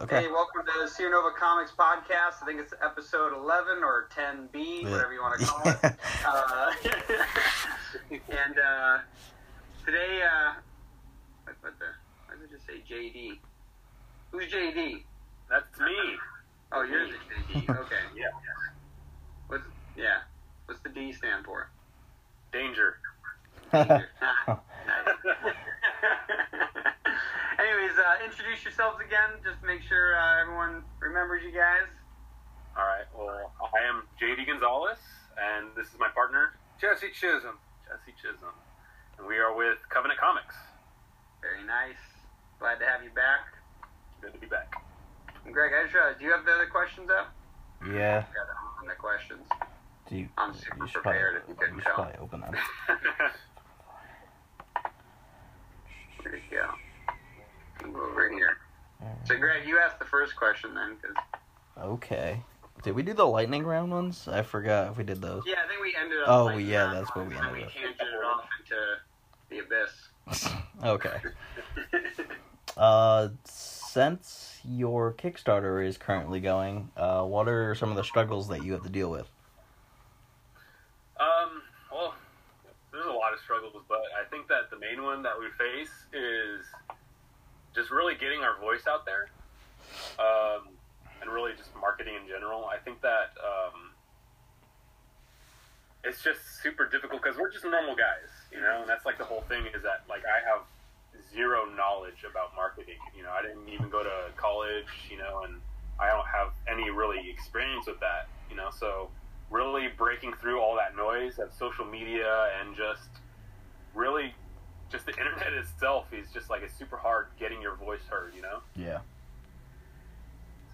Okay. Hey, welcome to the Sierra Nova Comics podcast. I think it's episode 11 or 10B, Yeah. whatever you want to call it. Uh, and uh, today, uh, what, what the? Why does it just say JD? Who's JD? That's me. Oh, you're the JD. Okay. Yeah. What's yeah? What's the D stand for? Danger. Nice. Anyways, uh, introduce yourselves again, just make sure uh, everyone remembers you guys. All right. Well, I am JD Gonzalez, and this is my partner Jesse Chisholm. Jesse Chisholm, and we are with Covenant Comics. Very nice. Glad to have you back. Good to be back. And Greg, I just realized, do you have the other questions up? yeah. Got them on the questions. Do you, I'm super you prepared probably, if you couldn't you tell. probably open them. There you go. Come over here. So, Greg, you asked the first question then, because Okay. Did we do the lightning round ones? I forgot if we did those. yeah, I think we ended up. Oh, like, yeah, that that's what we and then ended up. We tangented off into the abyss. okay. Uh, since your Kickstarter is currently going, uh, what are some of the struggles that you have to deal with? um. Well, there's a lot of struggles, but I think that the main one that we face is just really getting our voice out there, um, and really just marketing in general. I think that um, it's just super difficult because we're just normal guys, you know, and that's like the whole thing is that like I have zero knowledge about marketing. You know, I didn't even go to college, you know, and I don't have any really experience with that, you know, so really breaking through all that noise of social media and just really just the internet itself is just like it's super hard getting your voice heard, you know. Yeah.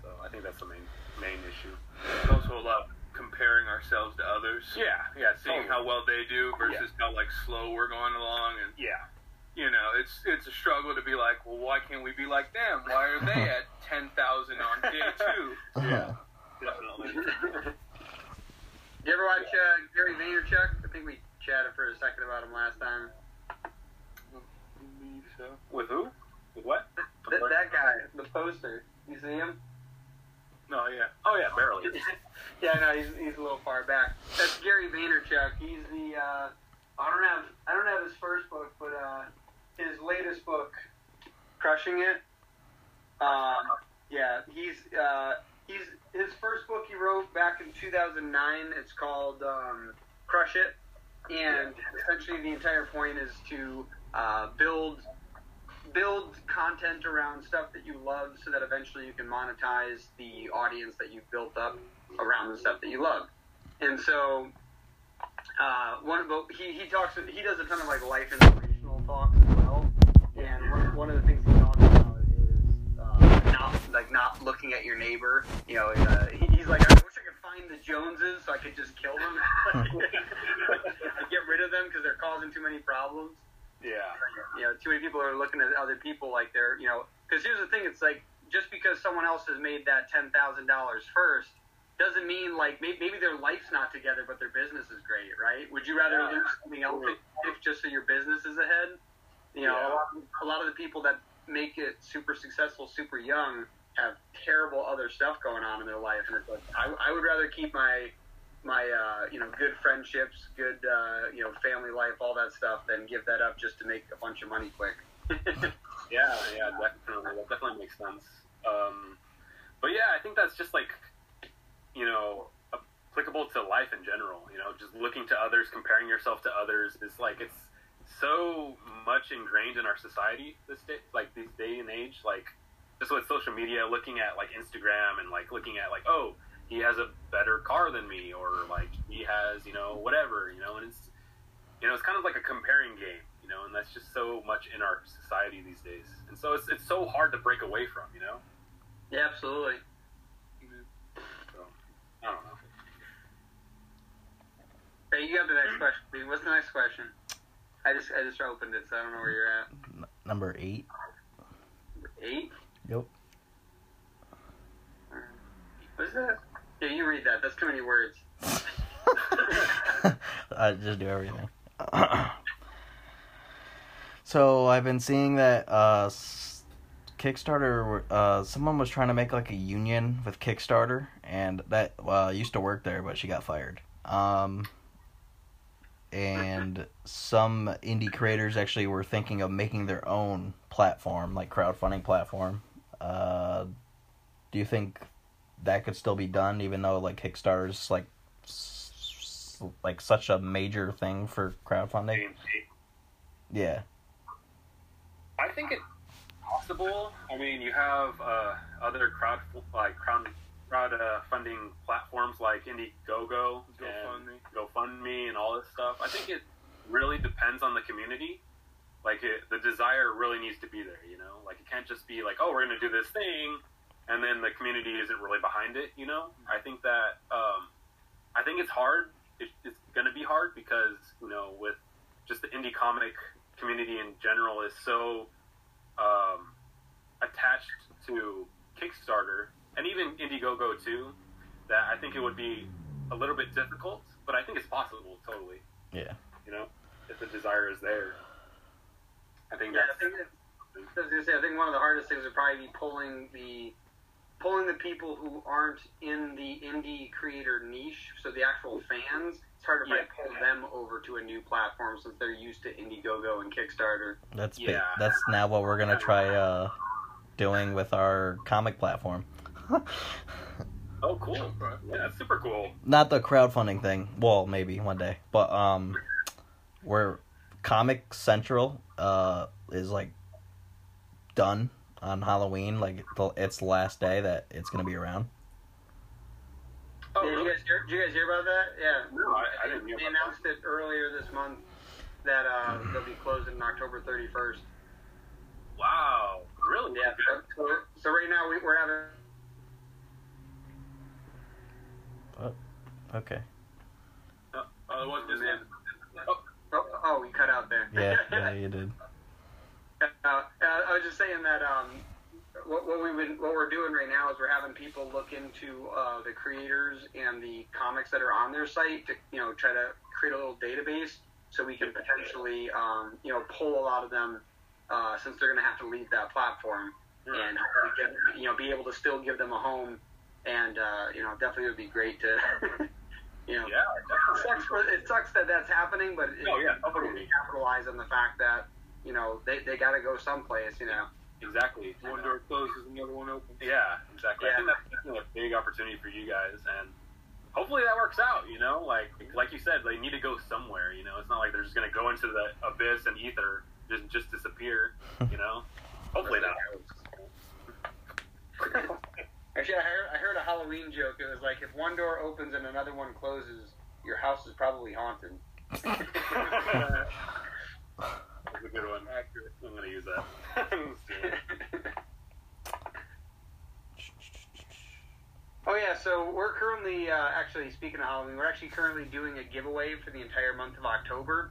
So I think that's the main main issue. There's also a lot of comparing ourselves to others. Yeah, yeah, Seeing how well they do versus how like slow we're going along, and yeah, you know, it's it's a struggle to be like, well, why can't we be like them? Why are they at ten thousand on day two? yeah, definitely. You ever watch uh, Gary Vaynerchuk? I think we chatted for a second about him last time. So. With who? With what? Th- that guy, the poster. You see him? No, yeah. Oh yeah, barely. yeah, no, he's, he's a little far back. That's Gary Vaynerchuk. He's the uh, I don't have I don't have his first book, but uh, his latest book, Crushing It. Um, yeah, he's uh, he's his first book he wrote back in 2009. It's called um, Crush It, and essentially the entire point is to uh, build build content around stuff that you love so that eventually you can monetize the audience that you've built up around the stuff that you love. And so, uh, one of the, he, he talks, he does a ton of like life inspirational talks as well. And one, one of the things he talks about is uh, not like not looking at your neighbor. You know, uh, he, he's like, I wish I could find the Joneses so I could just kill them, and get rid of them because they're causing too many problems Yeah, you know, too many people are looking at other people like they're, you know, because here's the thing: it's like just because someone else has made that ten thousand dollars first doesn't mean like maybe, maybe their life's not together, but their business is great, right? Would you rather Yeah. lose something else if just so your business is ahead? You know, a, Yeah. lot, a lot of the people that make it super successful, super young, have terrible other stuff going on in their life, and it's like I, I would rather keep my my uh, you know good friendships, good uh, you know family life, all that stuff, than give that up just to make a bunch of money quick. yeah, yeah, definitely. That definitely makes sense. Um, but yeah, I think that's just like, you know, applicable to life in general. You know, just looking to others, comparing yourself to others is like it's so much ingrained in our society this day, like this day and age. Like just with social media, looking at like Instagram and like looking at like, oh, he has a better car than me, or like he has, you know, whatever, you know, and it's, you know, it's kind of like a comparing game, you know, and that's just so much in our society these days, and so it's it's so hard to break away from, you know. yeah, absolutely. So I don't know. Hey, you got the next question. please. What's the next question? I just I just opened it, so I don't know where you're at. N- number eight. Eight. Yep. What's that? Yeah, you read that. That's too many words. I just do everything. so I've been seeing that uh, Kickstarter, uh, someone was trying to make like a union with Kickstarter, and that uh, used to work there, but she got fired. Um, and some indie creators actually were thinking of making their own platform, like crowdfunding platform. Uh, do you think that could still be done, even though like Kickstarter's like s- like such a major thing for crowdfunding? Yeah. I think it's possible. I mean, you have uh, other crowd like crowd crowd uh, funding platforms like Indiegogo and GoFundMe. GoFundMe and all this stuff. I think it really depends on the community. Like it, the desire really needs to be there. You know, like it can't just be like, oh, we're going to do this thing, and then the community isn't really behind it. You know, I think that um, I think it's hard. It, it's going to be hard because you know, with just the indie comic community in general is so um, attached to Kickstarter and even Indiegogo too that I think it would be a little bit difficult, but I think it's possible totally. Yeah. You know, if the desire is there. I think Yeah, I that's think that, I was gonna say I think one of the hardest things would probably be pulling the pulling the people who aren't in the indie creator niche, so the actual fans. It's hard to probably Yeah. pull them over to a new platform since they're used to Indiegogo and Kickstarter. That's ba- Yeah. that's now what we're gonna try uh, doing with our comic platform. oh cool. Yeah, that's super cool. Not the crowdfunding thing. Well, maybe one day, but um, where Comic Central uh is like done on Halloween, like the- it's the last day that it's gonna be around. Oh, did, you guys hear, did you guys hear about that? Yeah. No, I, I didn't hear They about announced it earlier this month that uh, they'll be closing October 31st. Wow. Really? Yeah. So, so, so right now we, we're having Okay. Uh, Oh, it wasn't just man. oh, oh we cut out there. Yeah, yeah, you did. Uh, I was just saying that um, what, what we've been, what we're doing right now is we're having people look into uh, the creators and the comics that are on their site to, you know, try to create a little database so we can potentially, um, you know, pull a lot of them uh, since they're going to have to leave that platform and get, you know, be able to still give them a home. And uh, you know, definitely would be great to, you know, Yeah, it sucks, for, it sucks that that's happening, but it, Oh, yeah, totally. capitalize on the fact that you know they, they got to go someplace. You know, Exactly. One uh, door closes, and another one opens. Yeah, exactly. I Yeah. think that's definitely a big opportunity for you guys, and hopefully that works out. You know, like like you said, they need to go somewhere. You know, it's not like they're just gonna go into the abyss and ether, just just disappear. You know, hopefully that. Actually, I heard, I heard a Halloween joke. It was like if one door opens and another one closes, your house is probably haunted. That's a good one. Accurate. I'm gonna use that. oh yeah, so we're currently uh, actually speaking of Halloween, we're actually currently doing a giveaway for the entire month of October.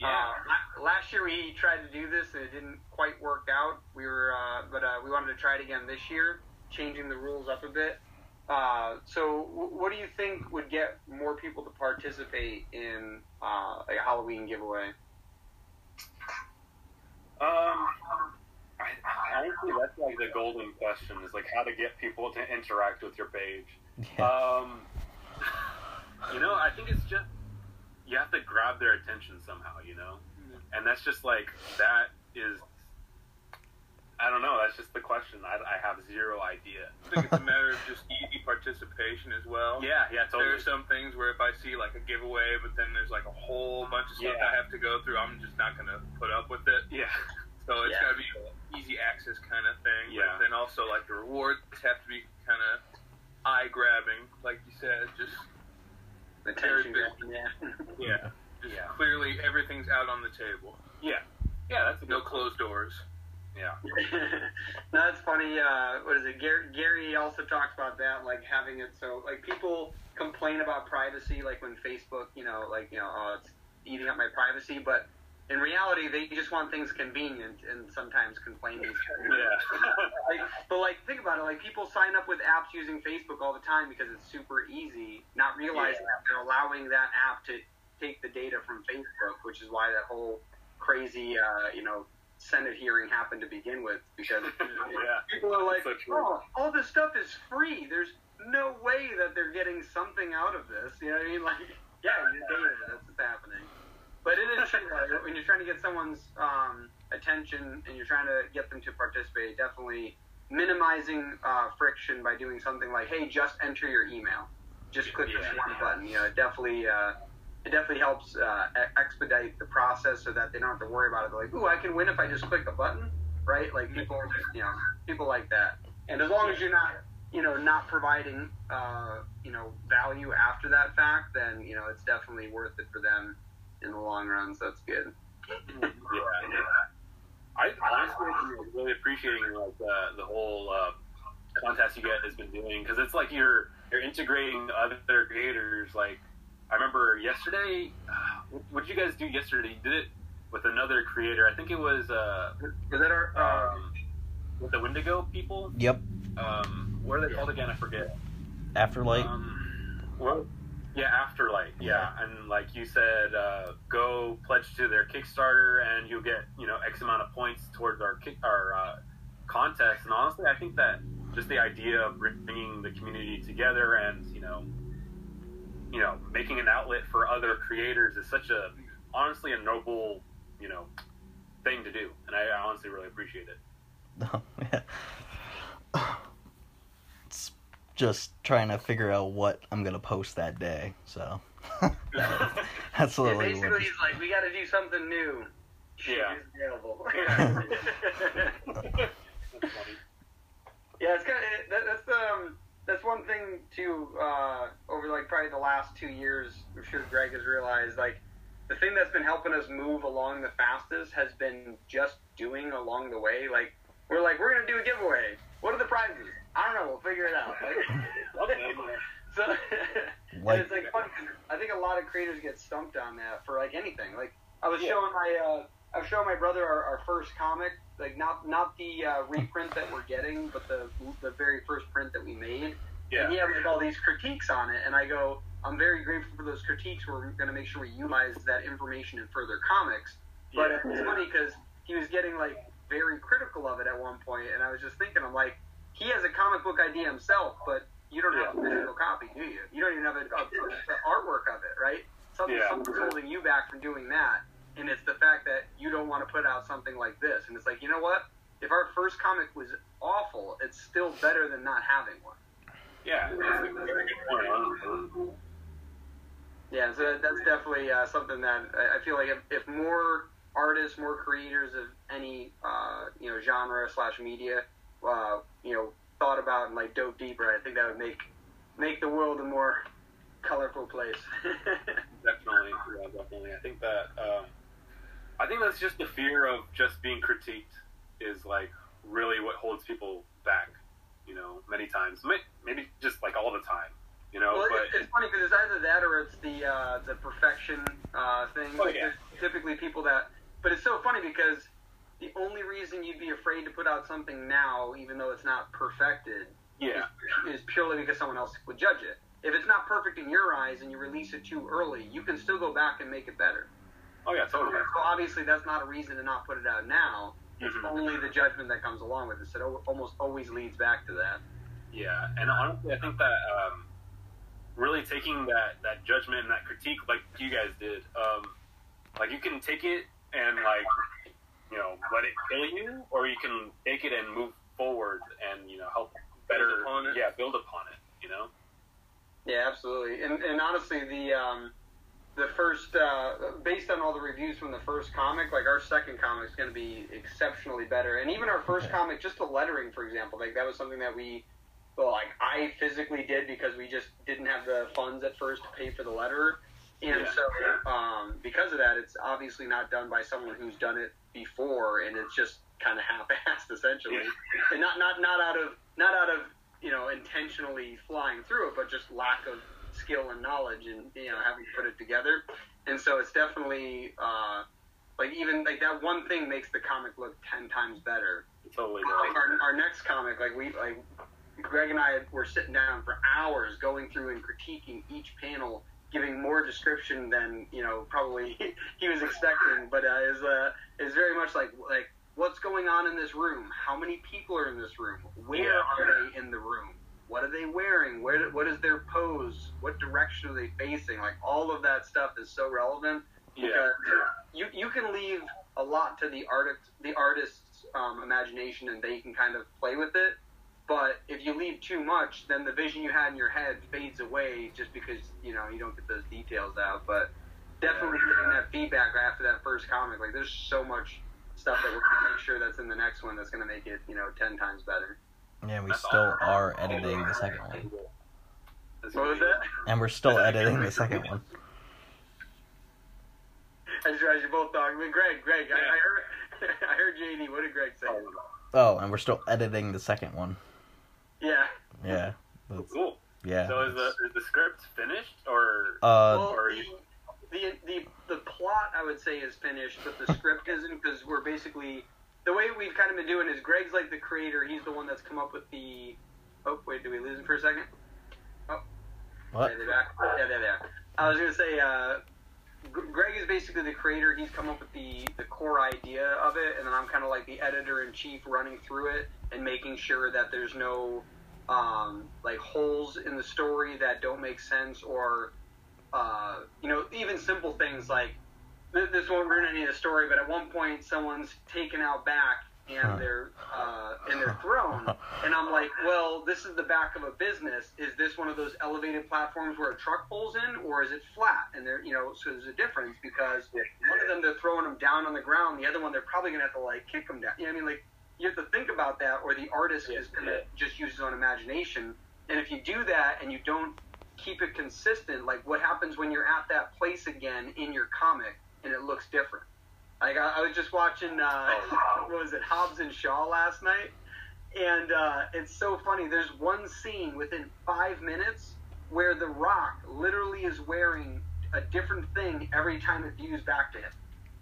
yeah. Uh, last year we tried to do this and it didn't quite work out. We were, uh, but uh, we wanted to try it again this year, changing the rules up a bit. Uh, so, w- what do you think would get more people to participate in uh, a Halloween giveaway? Um, I, honestly, that's like the golden question: is like how to get people to interact with your page. Yeah. Um, you know, I think it's just you have to grab their attention somehow, you know, and that's just like that is. I don't know. That's just the question. I, I have zero idea. I think it's a matter of just easy participation as well. Yeah, yeah, There are some things where if I see like a giveaway, but then there's like a whole bunch of stuff Yeah. I have to go through, I'm just not gonna put up with it. Yeah, So it's Yeah. gotta be easy access kind of thing. Yeah. But then also like the rewards have to be kind of eye grabbing, like you said. Just Attention. Very Yeah. yeah, just Yeah. clearly everything's out on the table. yeah, yeah. That's a No closed doors. Yeah, no, that's funny. Uh, what is it? Gary, Gary also talks about that, like having it so like people complain about privacy, like when Facebook, you know, like you know, oh, it's eating up my privacy, but in reality, they just want things convenient and sometimes complain. yeah. like, but like, think about it. Like, people sign up with apps using Facebook all the time because it's super easy, not realizing Yeah. that they're allowing that app to take the data from Facebook, which is why that whole crazy, uh, you know, Senate hearing happened to begin with because yeah. people are like, So oh, all this stuff is free. There's no way that they're getting something out of this. You know what I mean? Like, yeah, data. That's what's happening. But it is true. Like, when you're trying to get someone's um, attention and you're trying to get them to participate, definitely minimizing uh, friction by doing something like, hey, just enter your email. Just click this Yeah. one button. You know, definitely. Uh, it definitely helps uh, expedite the process so that they don't have to worry about it. They're like, ooh, I can win if I just click a button, right? Like people, you know, people like that. And as long as you're not, you know, not providing, uh, you know, value after that fact, then you know it's definitely worth it for them in the long run. So that's good. yeah, yeah. I honestly really appreciating like the the whole uh, contest you guys has been doing because it's like you're you're integrating other creators. Like I remember yesterday, uh, what did you guys do yesterday? You did it with another creator. I think it was uh, Was that our? Uh, um, with the Wendigo people. Yep. Um, what are they called again? I forget. Afterlight. Um, well, yeah, Afterlight. Yeah, and like you said, uh, go pledge to their Kickstarter, and you'll get you know X amount of points towards our kick, our uh, contest. And honestly, I think that just the idea of bringing the community together and making an outlet for other creators is such a honestly a noble you know thing to do, and I honestly really appreciate it. it's just trying to figure out what I'm gonna post that day. So that's yeah, literally basically, what- he's like, we got to do something new. Shit Yeah. Yeah. Yeah, it's kind of that, that's um that's one thing too. Uh, over like probably the last two years, I'm sure Greg has realized like the thing that's been helping us move along the fastest has been just doing along the way. Like we're like we're gonna do a giveaway. What are the prizes? I don't know. We'll figure it out. Like, Okay. so Like- it's like fun. I think a lot of creators get stumped on that for like anything. Like I was Yeah. showing my uh, I was showing my brother our, our first comic, like not not the uh, reprint that we're getting, but the the very first print that we made. Yeah. And he had like all these critiques on it, and I go, I'm very grateful for those critiques. We're going to make sure we utilize that information in further comics. But Yeah. it's funny because he was getting like very critical of it at one point, and I was just thinking, I'm like, he has a comic book idea himself, but you don't have a physical copy, do you? You don't even have a, a, the artwork of it, right? Something, Yeah. Something's holding you back from doing that, and it's the fact that you don't want to put out something like this. And it's like, you know what? If our first comic was awful, it's still better than not having one. Yeah, that's a very good point. Yeah, so that's definitely uh, something that I I feel like if, if more artists, more creators of any uh, you know genre slash media, uh, you know, thought about and like dove deeper, I think that would make make the world a more colorful place. Definitely, yeah, definitely. I think that um, I think that's just the fear of just being critiqued is like really what holds people back. You know, many times, maybe just like all the time. You know, well, but it's, funny because it's either that or it's the uh, the perfection uh, thing. Oh, Like, yeah. typically people that, but it's so funny because the only reason you'd be afraid to put out something now, even though it's not perfected, yeah, is purely because someone else would judge it. If it's not perfect in your eyes and you release it too early, you can still go back and make it better. Oh yeah, totally. so obviously that's not a reason to not put it out now. It's Mhm. only the judgment that comes along with it. So it almost always leads back to that. Yeah, and honestly, I think that um, really taking that that judgment and that critique, like you guys did, um, like you can take it and like you know let it kill you, or you can take it and move forward and you know help better, Build upon it. yeah, build upon it. You know, Yeah, absolutely. And, and honestly, the um, the first, uh, based on all the reviews from the first comic, like our second comic is going to be exceptionally better. And even our first comic, just the lettering, for example, like that was something that we, well, like I physically did because we just didn't have the funds at first to pay for the letterer. And Yeah. so, um, because of that, it's obviously not done by someone who's done it before, and it's just kind of half-assed essentially, Yeah. and not not not out of not out of you know intentionally flying through it, but just lack of skill and knowledge, and you know having put it together. And so it's definitely uh, like even like that one thing makes the comic look ten times better. totally. Like our, our next comic, like we like Greg and I were sitting down for hours going through and critiquing each panel, giving more description than you know probably he was expecting. But uh, is uh, is very much like like what's going on in this room? How many people are in this room? Where are they in the room? What are they wearing? Where what is their pose? What direction are they facing? Like all of that stuff is so relevant. Yeah. You you can leave a lot to the artist the artist's um, imagination and they can kind of play with it. But if you leave too much, then the vision you had in your head fades away just because you know you don't get those details out. But definitely getting that feedback after that first comic, like there's so much stuff that we're gonna make sure that's in the next one that's gonna make it you know ten times better. Yeah, we That's still awesome. are editing the second one, What was that? and we're still editing the second one. As you, as you both talking, I mean, Greg, Greg, I, I heard I heard JD. What did Greg say? Oh, and we're still editing the second one. Yeah. Yeah, that's, Cool. yeah. So is the is the script finished or? Uh, Well, or the, the, the, the plot, I would say, is finished, but the script isn't because we're basically. The way we've kind of been doing is Greg's like the creator. He's the one that's come up with the. Oh, wait, did we lose him for a second? Oh, what? Yeah, they're back. Yeah, there. I was going to say, uh, Greg is basically the creator. He's come up with the, the core idea of it, and then I'm kind of like the editor in chief running through it and making sure that there's no um, like holes in the story that don't make sense or uh, you know even simple things like this won't ruin any of the story, but at one point someone's taken out back and Huh. they're uh, and they're thrown, and I'm like, well, this is the back of a business. Is this one of those elevated platforms where a truck pulls in, or is it flat? And there, you know, so there's a difference because one of them they're throwing them down on the ground, the other one they're probably gonna have to like kick them down. You know what I mean? Like you have to think about that, or the artist is gonna just use his own imagination. And if you do that and you don't keep it consistent, like what happens when you're at that place again in your comic and it looks different? Like I, I was just watching, uh, what was it, Hobbs and Shaw last night, and uh, it's so funny. There's one scene within five minutes where The Rock literally is wearing a different thing every time it views back to him.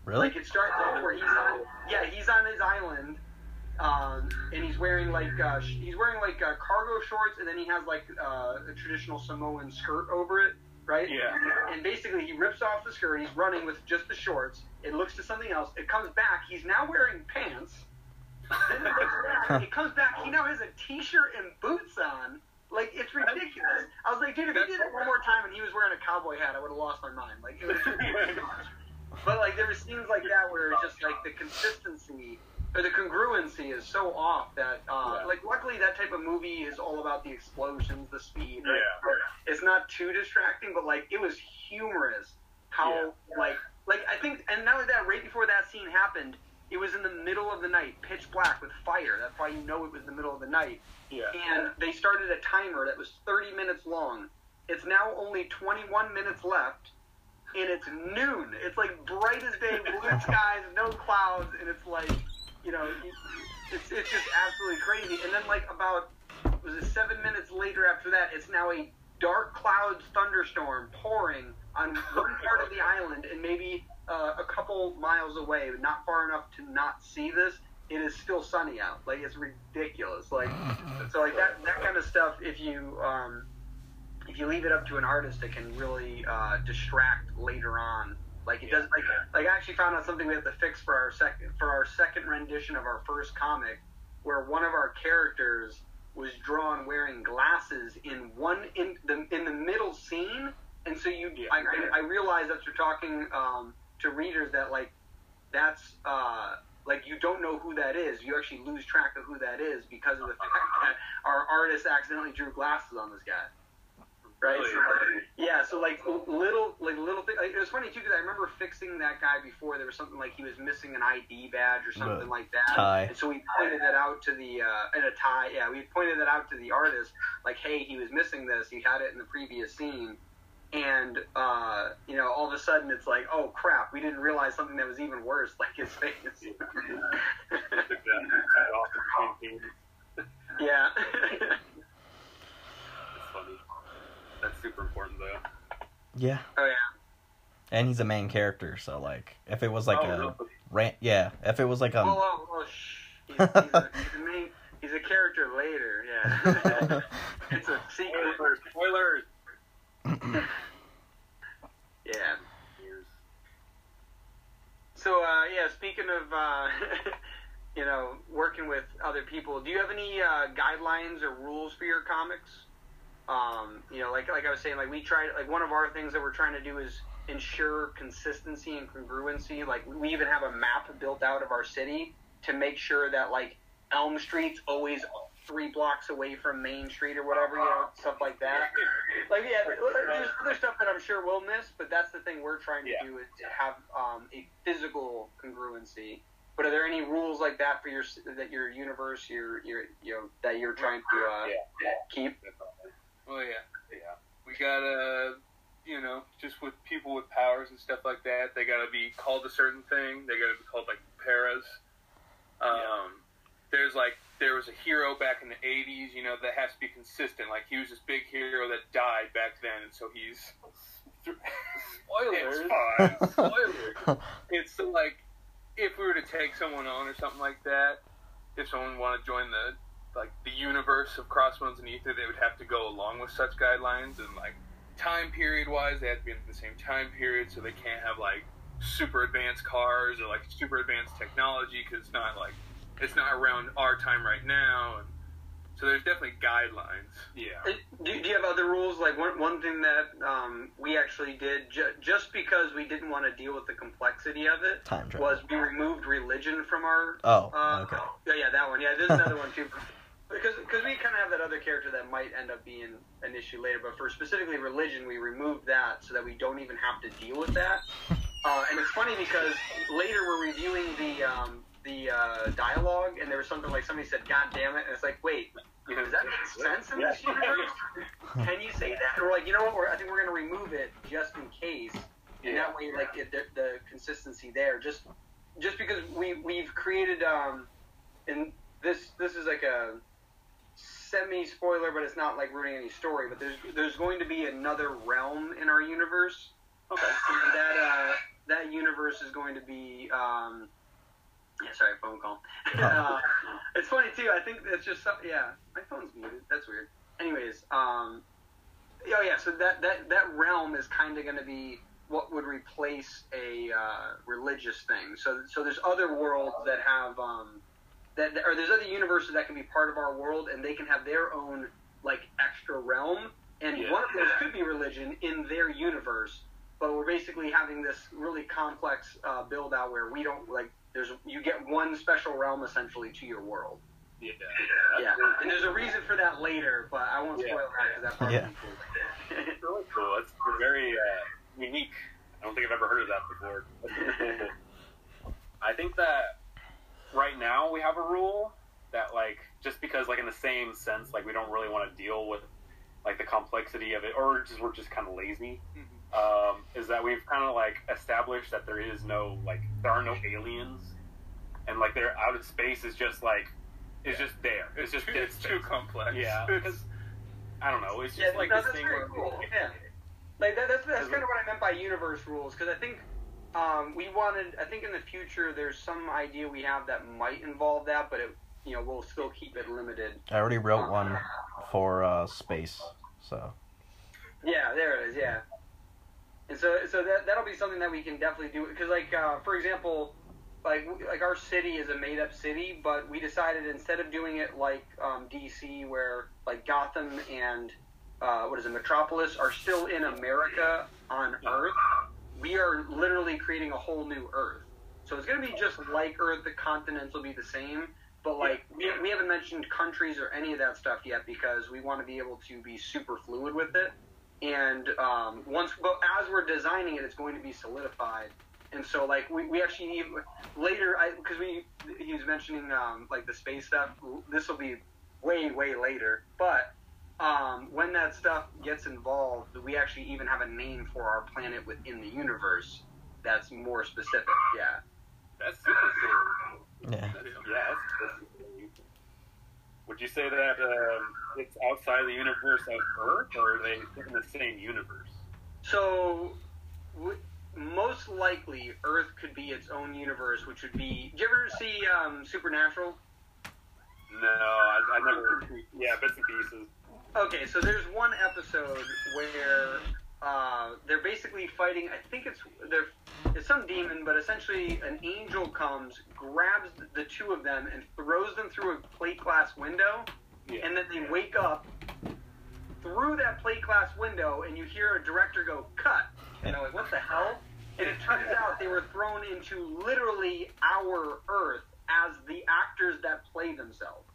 Really? Like it starts off where he's on, yeah, he's on his island, um, and he's wearing like uh, he's wearing like uh, cargo shorts, and then he has like uh, a traditional Samoan skirt over it, right? Yeah. And basically, he rips off the skirt. He's running with just the shorts. It looks to something else. It comes back. He's now wearing pants. Then it looks back. It comes back. He now has a t-shirt and boots on. Like it's ridiculous. I was like, dude, if he did it one more time and he was wearing a cowboy hat, I would have lost my mind. Like it was ridiculous. But like there were scenes like that where it's just like the consistency or the congruency is so off that uh, Yeah. like luckily that type of movie is all about the explosions, the speed. Right? Yeah. It's not too distracting, but like it was humorous how like like I think and not only that, right before that scene happened, it was in the middle of the night, pitch black with fire. That's why you know it was the middle of the night Yeah. and they started a timer that was 30 minutes long. It's now only 21 minutes left, and it's noon. It's like bright as day, blue skies, no clouds, and it's like, you know, it's, it's just absolutely crazy. And then like about was it seven minutes later after that, it's now a dark clouds thunderstorm pouring on one part of the island, and maybe uh, a couple miles away, but not far enough to not see this. It is still sunny out. Like it's ridiculous. Like so like that that kind of stuff if you um if you leave it up to an artist it can really uh distract later on like it doesn't like like I actually found out something we have to fix for our second for our second rendition of our first comic where one of our characters was drawn wearing glasses in one in the in the middle scene and so you I, I, I realized after talking um to readers that like that's uh like you don't know who that is. You actually lose track of who that is because of the fact that our artist accidentally drew glasses on this guy. Right. Yeah. So like little, like little thing. Like, it was funny too because I remember fixing that guy before. There was something like he was missing an ID badge or something like that. tie. And so we pointed that out to the uh, and a tie. Yeah, we pointed that out to the artist. Like, hey, he was missing this. He had it in the previous scene. And uh, you know, all of a sudden, it's like, oh crap, we didn't realize something that was even worse, like his face. Took that head off the painting. yeah. That's funny. That's super important though. Yeah, oh yeah. and he's a main character, so like, if it was like oh, a really? rant, yeah, if it was like um, oh, oh, oh, shh. He's, he's, a, he's, a main, he's a character later. Yeah. it's a secret. Spoilers! Spoilers! Yeah. So uh, yeah, speaking of uh, you know, working with other people, do you have any uh, guidelines or rules for your comics? Um, you know, like like I was saying, like we try like one of our things that we're trying to do is ensure consistency and congruency. Like we even have a map built out of our city to make sure that like Elm Street's always three blocks away from Main Street or whatever, you know, stuff like that. Like yeah, there's other stuff that I'm sure we'll miss, but that's the thing we're trying to Yeah. do is to have um, a physical congruency. But are there any rules like that for your that your universe, your your you know that you're trying to uh, Yeah. keep? Oh yeah, Yeah. we gotta, you know, just with people with powers and stuff like that, they gotta be called a certain thing. They gotta be called like paras. Um, there's like there was a hero back in the '80s, you know, that has to be consistent. Like he was this big hero that died back then, and so he's. Spoilers. It's fine. Spoilers. it's like if we were to take someone on or something like that, if someone wanted to join the like the universe of Crossbones and Ether, they would have to go along with such guidelines and like time period wise, they have to be in the same time period, so they can't have like super advanced cars or like super advanced technology because it's not like it's not around our time right now. And so there's definitely guidelines. Yeah. Do, do you have other rules? Like one one thing that um, we actually did ju- just because we didn't want to deal with the complexity of it Time was we removed religion from our. Oh, Uh, okay. Yeah, yeah, that one. Yeah, there's another one too. Because because we kind of have that other character that might end up being an issue later, but for specifically religion, we removed that so that we don't even have to deal with that. Uh, and it's funny because later we're reviewing the um, the uh, dialogue, and there was something like somebody said, "God damn it!" and it's like, wait, You know, does that make sense in this universe? Can you say that? And we're like, you know what? We're, I think we're going to remove it just in case, and that way, like it, the, the consistency there. Just just because we we've created, um, and this this is like a semi spoiler, but it's not like ruining any story. But there's there's going to be another realm in our universe, Okay. and that uh, that universe is going to be. Um, yeah, sorry, phone call. uh, it's funny too. I think it's just some- yeah. My phone's muted. That's weird. Anyways, um, oh yeah. So that that that realm is kind of going to be what would replace a uh, religious thing. So so there's other worlds that have um, that or there's other universes that can be part of our world and they can have their own like extra realm. And Yeah. one of those could be religion in their universe. But we're basically having this really complex uh, build out where we don't like. There's you get one special realm essentially to your world. Yeah. Yeah, and there's a reason for that later, but I won't Yeah. spoil that because that part Yeah. would be cool. That's really cool. That's very uh, unique. I don't think I've ever heard of that before. That's really cool. I think that right now we have a rule that like just because like in the same sense like we don't really want to deal with like the complexity of it or just we're just kind of lazy um, is that we've kind of like established that there is no like there are no aliens and like they're out of space is just like it's just there. It's just too, dead it's too complex. yeah It's- because I don't know it's Yeah, just like no, this that's thing very where cool. Yeah, like that, that's that's kind of what I meant by universe rules because I think um, we wanted. I think in the future there's some idea we have that might involve that, but it you know we'll still keep it limited. I already wrote one for uh, space, so Yeah, there it is. Yeah, and so so that that'll be something that we can definitely do because like uh, for example. Like, like our city is a made up city, but we decided instead of doing it like um, DC, where like Gotham and uh, what is it, Metropolis are still in America on Earth, we are literally creating a whole new Earth. So it's going to be just like Earth. The continents will be the same, but like we, we haven't mentioned countries or any of that stuff yet because we want to be able to be super fluid with it. And um, once, but as we're designing it, it's going to be solidified. And so, like, we, we actually even, later, I because we he was mentioning um, like the space stuff. This will be way way later, but um, when that stuff gets involved, we actually even have a name for our planet within the universe that's more specific. Yeah. that's super cool yeah. That's, yeah, that's, that's Would you say that um, it's outside the universe of Earth, or are they in the same universe? So, w- most likely, Earth could be its own universe, which would be. Did you ever see um, Supernatural? No, I, I never. Yeah, bits and pieces. Okay, so there's one episode where uh, they're basically fighting. I think it's they're it's some demon, but essentially an angel comes, grabs the two of them, and throws them through a plate glass window, Yeah. and then they wake up through that plate glass window, and you hear a director go cut, and I'm like, what the hell? And it turns out they were thrown into literally our Earth as the actors that play themselves.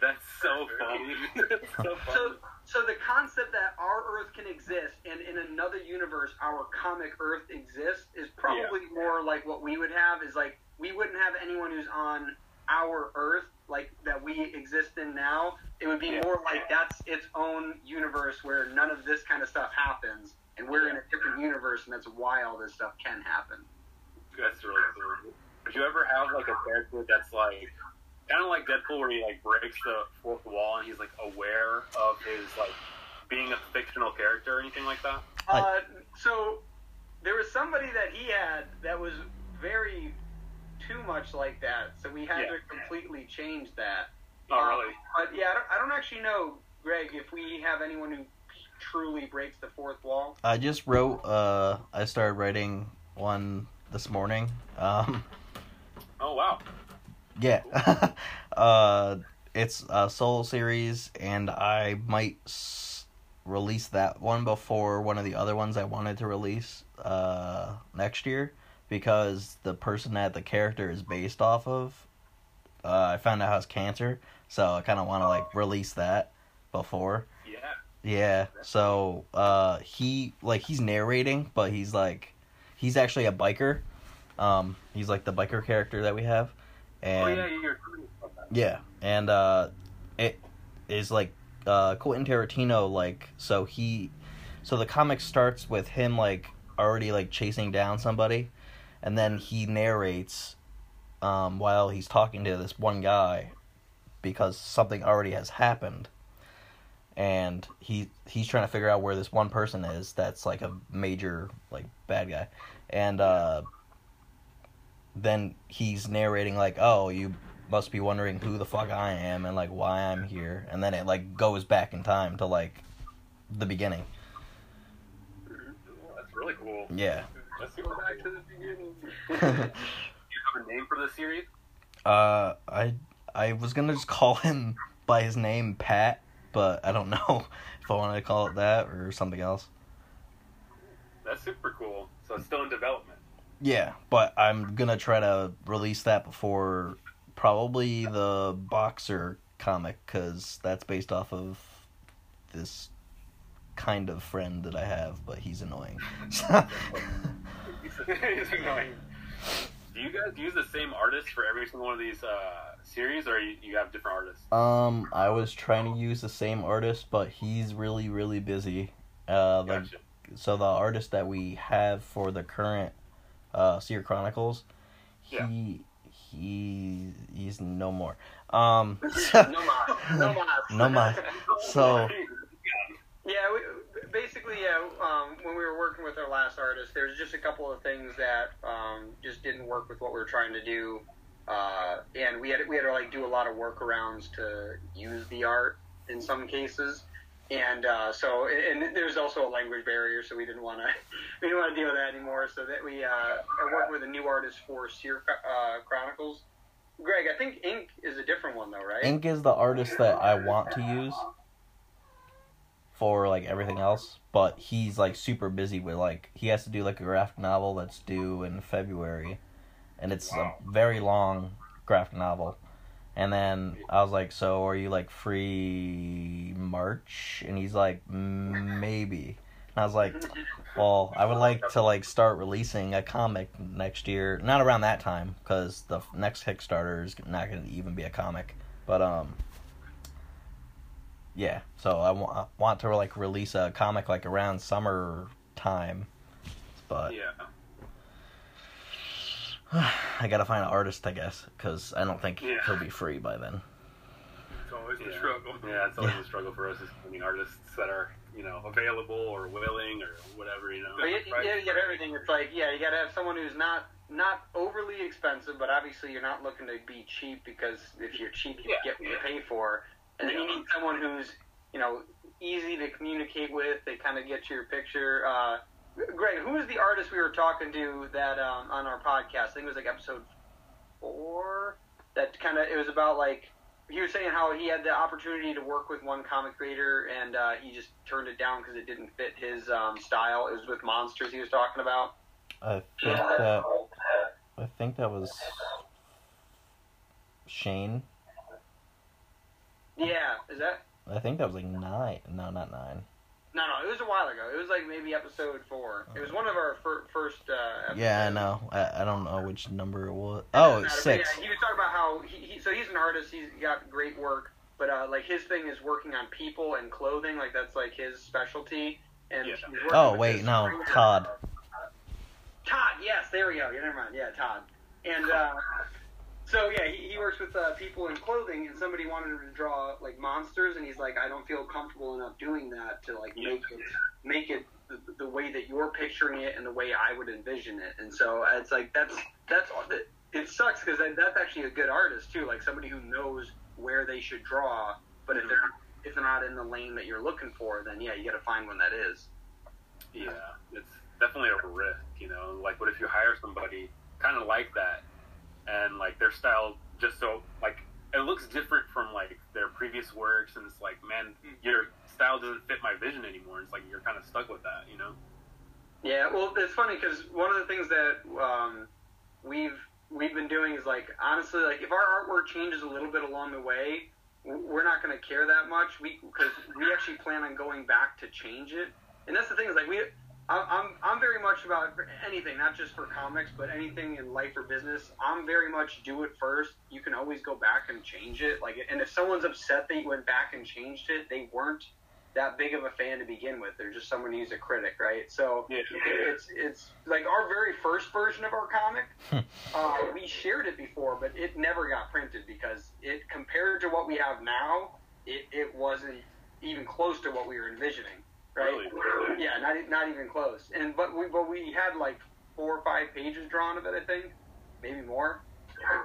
That's so funny. So So, so the concept that our Earth can exist and in another universe our comic Earth exists is probably more like what we would have. Is like we wouldn't have anyone who's on our Earth like that we exist in now. It would be Yeah. more like that's its own universe where none of this kind of stuff happens, and we're in a different universe, and that's why all this stuff can happen. That's really cool. Would you ever have like a character that's like kind of like Deadpool, where he like breaks the fourth wall and he's like aware of his like being a fictional character or anything like that? Uh, so there was somebody that he had that was very too much like that, so we had Yeah. to completely change that. Oh, Uh, really? But yeah, I don't, I don't actually know, Greg, if we have anyone who truly breaks the fourth wall. I just wrote. Uh, I started writing one this morning. Um, Oh, wow. Yeah. uh, it's a solo series, and I might s- release that one before one of the other ones I wanted to release uh, next year because the person that the character is based off of, uh, I found out has cancer, so I kind of want to like release that before. Yeah. Yeah. So uh he like he's narrating, but he's like he's actually a biker. Um he's like the biker character that we have. And oh, yeah, you're yeah, and uh it is like uh Quentin Tarantino like so he so the comic starts with him like already like chasing down somebody and then he narrates um while he's talking to this one guy because something already has happened. And he he's trying to figure out where this one person is that's like a major like bad guy. And uh then he's narrating like oh you must be wondering who the fuck I am and like why I'm here and then it like goes back in time to like the beginning That's really cool. yeah Let's go back to the beginning. you uh have a name for the series? Uh, I I was gonna just call him by his name Pat but I don't know if I want to call it that or something else That's super cool. So it's still in development. Yeah, but I'm gonna try to release that before probably the boxer comic because that's based off of this kind of friend that I have, but he's annoying. it's annoying. Do you guys use the same artist for every single one of these uh, series, or you, you have different artists? um, I was trying to use the same artist, but he's really really busy. Uh, the, Gotcha. so the artist that we have for the current uh Seer Chronicles, he Yeah. he he's no more. Um, no more. no more. No mas. So- Yeah, we, basically, yeah. Um, when we were working with our last artist, there's just a couple of things that um, just didn't work with what we were trying to do, uh, and we had we had to like do a lot of workarounds to use the art in some cases, and uh, so and there's also a language barrier, so we didn't want to we didn't want to deal with that anymore. So that we uh, are working with a new artist for Seer uh, Chronicles. Greg, I think Ink is a different one though, right? Ink is the artist that I want to use for like everything else, but he's like super busy with like he has to do like a graphic novel that's due in February, and it's Wow. a very long graphic novel. And then I was like, "So are you like free March?" And he's like, "Mm, "Maybe." And I was like, "Well, I would like to like start releasing a comic next year, not around that time, because the next Kickstarter is not going to even be a comic." But um, yeah. So I wa- want to like release a comic like around summer time, but yeah. I gotta find an artist, I guess, because I don't think Yeah. he'll be free by then. It's always Yeah. a struggle. Yeah, it's always Yeah. a struggle for us as finding artists that are, you know, available or willing or whatever, you know. But you, you gotta get everything. It's like, yeah, you gotta have someone who's not not overly expensive, but obviously you're not looking to be cheap because if you're cheap, you Yeah, get what you pay for. And then you need someone who's, you know, easy to communicate with. They kind of get your picture. Uh, Greg, who was the artist we were talking to that um, on our podcast? I think it was like episode four. That kind of it was about like he was saying how he had the opportunity to work with one comic creator and uh, he just turned it down because it didn't fit his um, style. It was with monsters he was talking about. I think that I think that was Shane. Yeah, is that? I think that was like nine. No, not nine. No, no, it was a while ago. It was like maybe episode four. It was one of our fir- first. Uh, episodes. Yeah, I know. I, I don't know which number it was. It Oh, it's six. Yeah, he was talking about how he, he so he's an artist. He's got great work, but uh, like his thing is working on people and clothing. Like that's like his specialty. And Yeah. Oh wait, no, spring- Todd. Todd, yes, there we go. Yeah, never mind. Yeah, Todd. And uh, so yeah, he, he works with uh, people in clothing, and somebody wanted him to draw like monsters, and he's like, I don't feel comfortable enough doing that to like make it make it the, the way that you're picturing it and the way I would envision it. And so it's like that's that's. It sucks because that's actually a good artist too, like somebody who knows where they should draw. But if they're if they're not in the lane that you're looking for, then yeah, you got to find one that is. Yeah, it's definitely a risk, you know. Like, what if you hire somebody kind of like that, and like their style just so like it looks different from like their previous works, and it's like, man, your style doesn't fit my vision anymore. It's like you're kind of stuck with that, you know. Yeah, well, it's funny because one of the things that um, we've we've been doing is like honestly, like if our artwork changes a little bit along the way, we're not going to care that much. We because we actually plan on going back to change it, and that's the thing is like we. I'm I'm very much about anything, not just for comics, but anything in life or business. I'm very much do it first. You can always go back and change it. Like, and if someone's upset that you went back and changed it, they weren't that big of a fan to begin with. They're just someone who's a critic, right? So Yeah. it's it's like our very first version of our comic. uh, we shared it before, but it never got printed because it compared to what we have now, it, it wasn't even close to what we were envisioning, right? Really? Yeah, not not even close. And but we but we had like four or five pages drawn of it, I think, maybe more.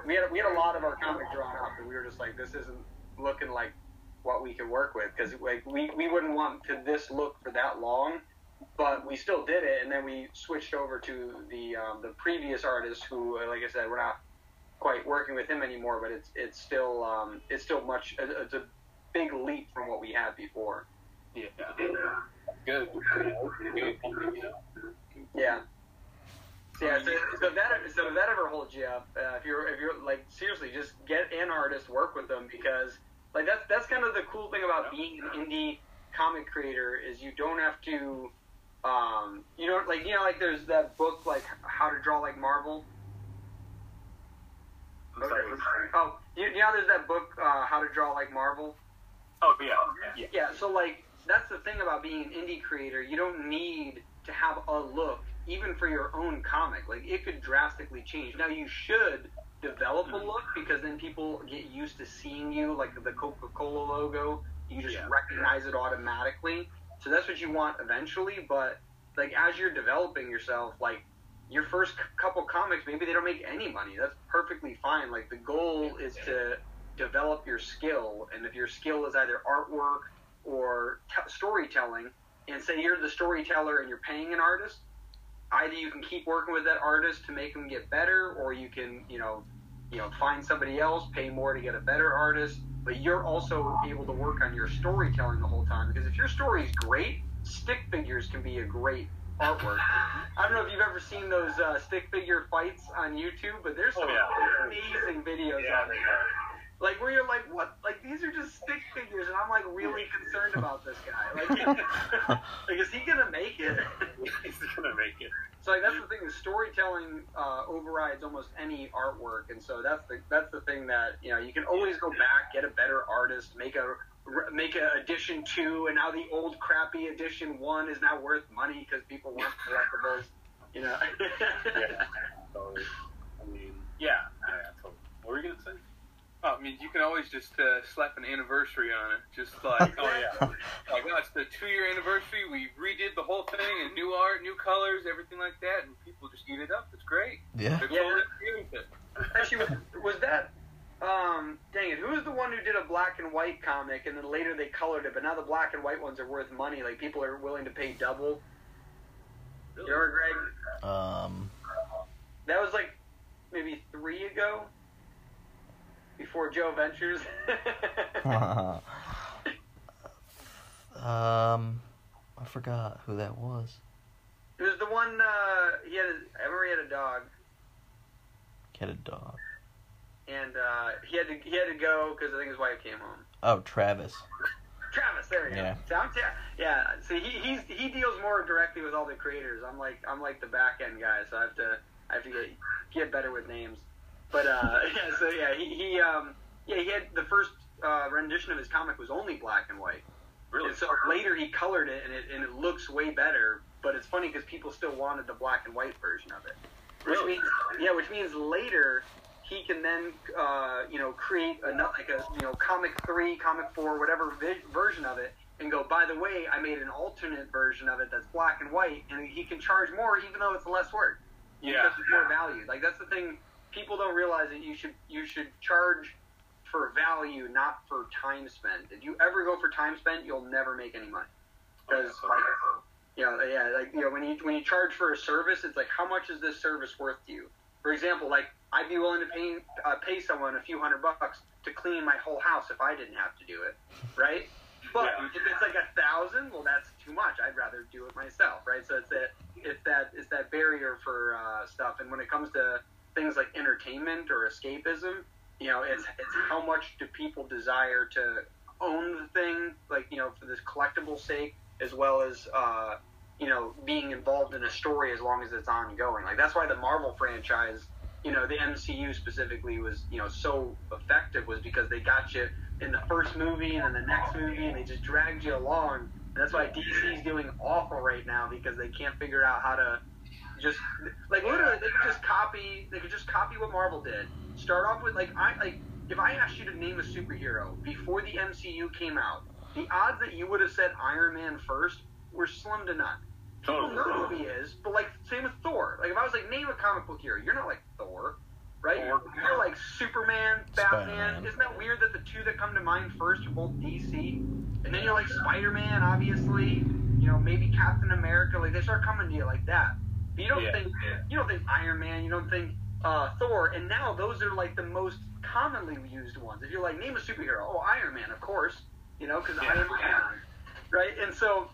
We had we had a lot of our comic drawn up, and we were just like, this isn't looking like what we could work with because like we, we wouldn't want to this look for that long but we still did it and then we switched over to the um, the previous artist who uh, like i said we're not quite working with him anymore but it's it's still um, it's still much it's a big leap from what we had before Yeah. Good. Good. Yeah So, yeah, so, so if that so if that ever holds you up, uh, if you're if you're like seriously, just get an artist, work with them because like that's that's kind of the cool thing about being an indie comic creator is you don't have to, um, you know, like you know, like there's that book like How to Draw Like Marvel. Sorry. Oh, you, you know, there's that book uh, How to Draw Like Marvel. Oh yeah. Yeah. Yeah, so like that's the thing about being an indie creator. You don't need to have a look, even for your own comic. Like it could drastically change. Now you should develop a hmm. look because then people get used to seeing you, like the Coca-Cola logo. You just Yeah. recognize it automatically. So that's what you want eventually. But like as you're developing yourself, like your first c- couple comics, maybe they don't make any money. That's perfectly fine. Like the goal is to develop your skill, and if your skill is either artwork or t- storytelling, and say you're the storyteller and you're paying an artist, either you can keep working with that artist to make them get better, or you can, you know, you know, find somebody else, pay more to get a better artist. But you're also able to work on your storytelling the whole time because if your story is great, stick figures can be a great artwork. I don't know if you've ever seen those uh, stick figure fights on YouTube, but there's some Oh, yeah. amazing videos Yeah. out there. Like where you're like, what? Like these are just stick figures, and I'm like really concerned about this guy. Like, is he gonna make it? He's gonna make it. So like that's the thing. The storytelling uh, overrides almost any artwork, and so that's the that's the thing that you know you can always go back, get a better artist, make a make a edition two, and now the old crappy edition one is now worth money because people want collectibles. You know. Yeah. So, I mean, yeah. yeah totally. What were you gonna say? Oh, I mean, you can always just uh, slap an anniversary on it. Just like, Oh yeah. like, oh, it's the two-year anniversary. We redid the whole thing and new art, new colors, everything like that, and people just eat it up. It's great. Yeah. They're Yeah. totally agree with it. Actually, was, was that? Um, dang it! Who was the one who did a black and white comic, and then later they colored it, but now the black and white ones are worth money. Like people are willing to pay double. You remember Greg? Um, That was like maybe three ago. Before Joe Ventures. um, I forgot who that was. it was the one. Uh, he had. A, I remember he had a dog, He had a dog. and uh, he had to. He had to go because I think his wife came home. Oh, Travis. Travis, there we go. Yeah. So I'm ta- yeah. See, he he's, he deals more directly with all the creators. I'm like I'm like the back end guy, so I have to I have to get get better with names. But uh, yeah, so yeah, he, he um yeah he had the first uh, rendition of his comic was only black and white. Really? And so later he colored it, and it and it looks way better. But it's funny because people still wanted the black and white version of it. Which Really? means yeah, which means later he can then uh, you know create another like a you know comic three, comic four, whatever vi- version of it, and go by the way, I made an alternate version of it that's black and white, and he can charge more even though it's less work Yeah. because it's more value. Like that's the thing people don't realize that you should you should charge for value, not for time spent. If you ever go for time spent, you'll never make any money. Because Okay. like you know, yeah, like you know, when you when you charge for a service, it's like how much is this service worth to you? For example, like I'd be willing to pay uh, pay someone a few hundred bucks to clean my whole house if I didn't have to do it, right? But Yeah. if it's like a thousand, well, that's too much. I'd rather do it myself, right? So it's that it's that it's that barrier for uh, stuff. And when it comes to things like entertainment or escapism, you know, it's it's how much do people desire to own the thing, like you know, for this collectible sake, as well as uh, you know, being involved in a story as long as it's ongoing. Like that's why the Marvel franchise, you know, the MCU specifically was you know so effective was because they got you in the first movie and then the next movie, and they just dragged you along. And that's why DC's doing awful right now because they can't figure out how to just like literally they could just copy they could just copy what Marvel did. Start off with like I like if I asked you to name a superhero before the MCU came out, the odds that you would have said Iron Man first were slim to none. People Totally. know who he is, but like same with Thor. Like if I was like name a comic book hero, you're not like Thor, right? Thor. You're like Superman, Batman. Spider-Man. Isn't that weird that the two that come to mind first are both DC? And then you're like Spider-Man, obviously. You know, maybe Captain America. Like they start coming to you like that. But you don't Yeah. think you don't think Iron Man. You don't think uh, Thor. And now those are like the most commonly used ones. If you're like name a superhero, oh Iron Man, of course. You know, because Yeah. Iron Man, right? And so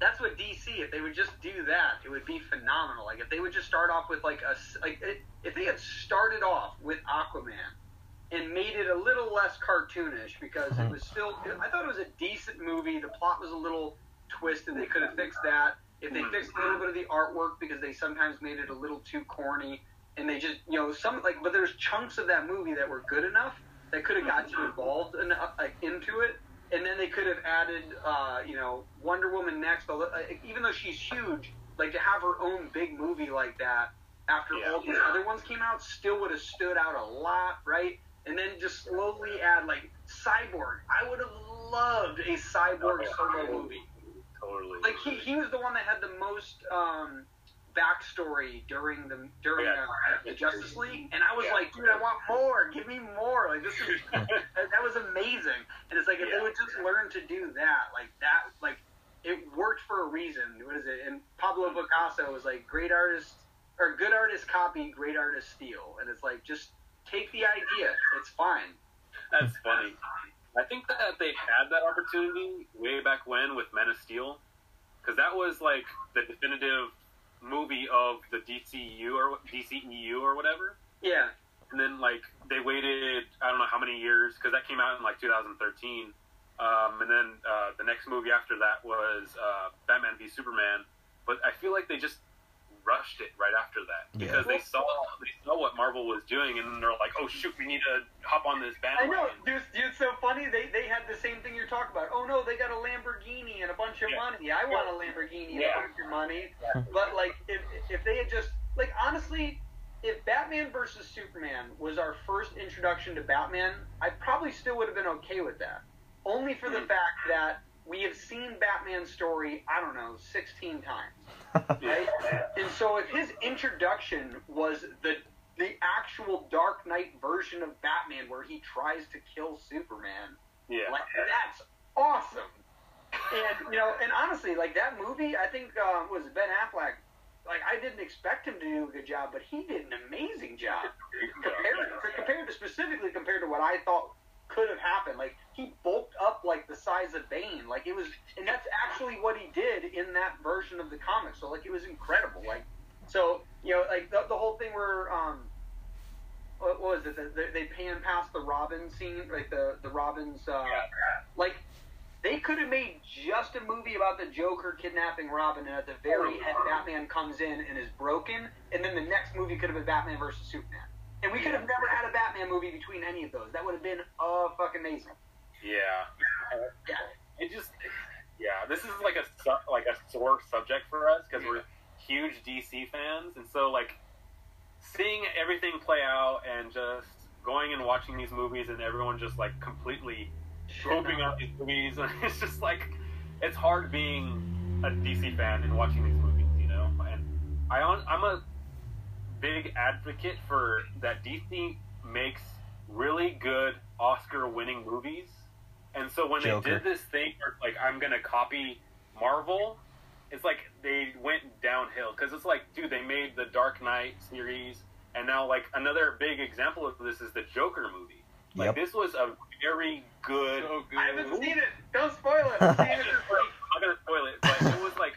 that's what DC. If they would just do that, it would be phenomenal. Like if they would just start off with like a s- like it, if they had started off with Aquaman and made it a little less cartoonish because it was still. I thought it was a decent movie. The plot was a little twisted. They could have fixed that. If they fixed a little bit of the artwork because they sometimes made it a little too corny, and they just you know some like but there's chunks of that movie that were good enough that could have got you involved in, uh, like into it and then they could have added, uh, you know, Wonder Woman next. although- uh, Even though she's huge, like to have her own big movie like that after Yeah. all these other ones came out, still would have stood out a lot, right? And then just slowly add like Cyborg. I would have loved a Cyborg solo movie. Totally. Like he, he was the one that had the most um, backstory during the during Yeah. uh, the Justice League, and I was Yeah. like, dude, I want more. Give me more. Like this is that was amazing. And it's like if they would just learn to do that, like that, like it worked for a reason. What is it? And Pablo Picasso was like, great artist or good artist copy, great artist steal. And it's like just take the idea. It's fine. That's funny. I think that they had that opportunity way back when with Men of Steel, because that was like the definitive movie of the DCU or DCEU or whatever. Yeah. And then like they waited I don't know how many years because that came out in like 2013. Um, and then uh, the next movie after that was uh, Batman v Superman. But I feel like they just rushed it right after that Yeah. because they saw they saw what Marvel was doing and they're like, oh shoot, we need to hop on this bandwagon." I bandwagon. know, dude. dude, It's so funny. They they had the same thing you're talking about. Oh no, they got a Lamborghini and a bunch of Yeah. money. I want a Lamborghini and Yeah. a bunch of money. But like, if if they had just like honestly, if Batman versus Superman was our first introduction to Batman, I probably still would have been okay with that. Only for the Mhm. fact that we have seen Batman's story. I don't know, 16 times right? And so if his introduction was the the actual Dark Knight version of Batman, where he tries to kill Superman, yeah. like that's awesome. And you know, and honestly, like that movie, I think uh, was Ben Affleck like I didn't expect him to do a good job, but he did an amazing job compared compared to specifically compared to what I thought could have happened. Like he bulked up like the size of Bane. Like it was, and that's actually what he did in that version of the comic. So like it was incredible. Like so you know like the, the whole thing where um what was it? The, the, they pan past the Robin scene, like the the Robin's uh, like they could have made just a movie about the Joker kidnapping Robin, and at the very end, Batman comes in and is broken, and then the next movie could have been Batman versus Superman. And we could have never had a Batman movie between any of those. That would have been uh fucking amazing. Yeah. Yeah. It just, yeah, this is like a like a sore subject for us because we're huge DC fans, and so like seeing everything play out and just going and watching these movies and everyone just like completely pooping out these movies, and it's just like it's hard being a DC fan and watching these movies, you know. And I on, I'm a big advocate for that DC makes really good Oscar-winning movies, and so when Joker. they did this thing, where, like I'm gonna copy Marvel, it's like they went downhill because it's like, dude, they made the Dark Knight series, and now like another big example of this is the Joker movie. Like Yep. this was a very good. So good. I haven't seen it. Don't spoil it. I'm seeing it this week. I'm gonna spoil it, but it was like